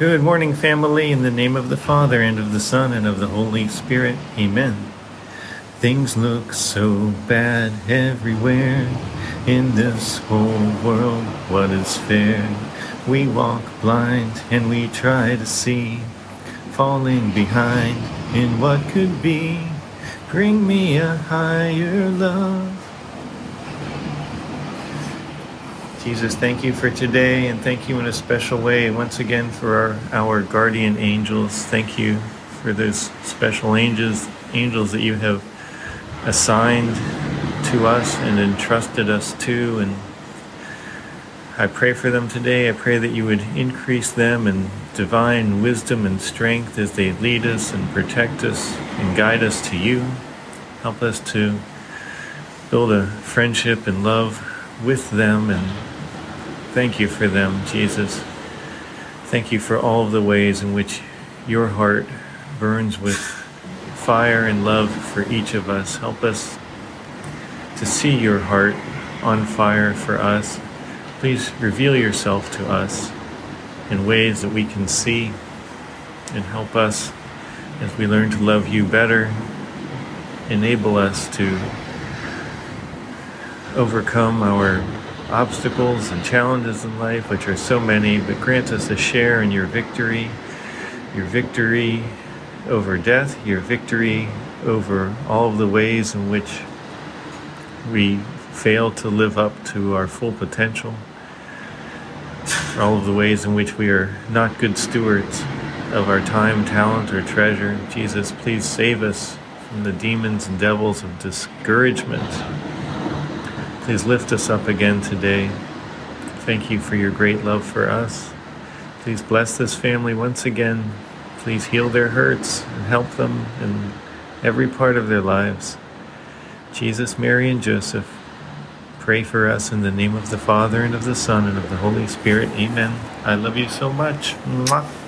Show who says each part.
Speaker 1: Good morning, family, in the name of the Father, and of the Son, and of the Holy Spirit. Amen. Things look so bad everywhere in this whole world. What is fair? We walk blind and we try to see, falling behind in what could be. Bring me a higher love. Jesus, thank you for today and thank you in a special way once again for our, our guardian angels. Thank you for those special angels, angels that you have assigned to us and entrusted us to. And I pray for them today. I pray that you would increase them in divine wisdom and strength as they lead us and protect us and guide us to you. Help us to build a friendship and love with them and Thank you for them, Jesus. Thank you for all of the ways in which your heart burns with fire and love for each of us. Help us to see your heart on fire for us. Please reveal yourself to us in ways that we can see and help us as we learn to love you better. Enable us to overcome our obstacles and challenges in life, which are so many, but grant us a share in your victory, your victory over death, your victory over all of the ways in which we fail to live up to our full potential, all of the ways in which we are not good stewards of our time, talent, or treasure. Jesus, please save us from the demons and devils of discouragement Please lift us up again today. Thank you for your great love for us. Please bless this family once again. Please heal their hurts and help them in every part of their lives. Jesus, Mary, and Joseph, pray for us in the name of the Father, and of the Son, and of the Holy Spirit. Amen. I love you so much. Mwah.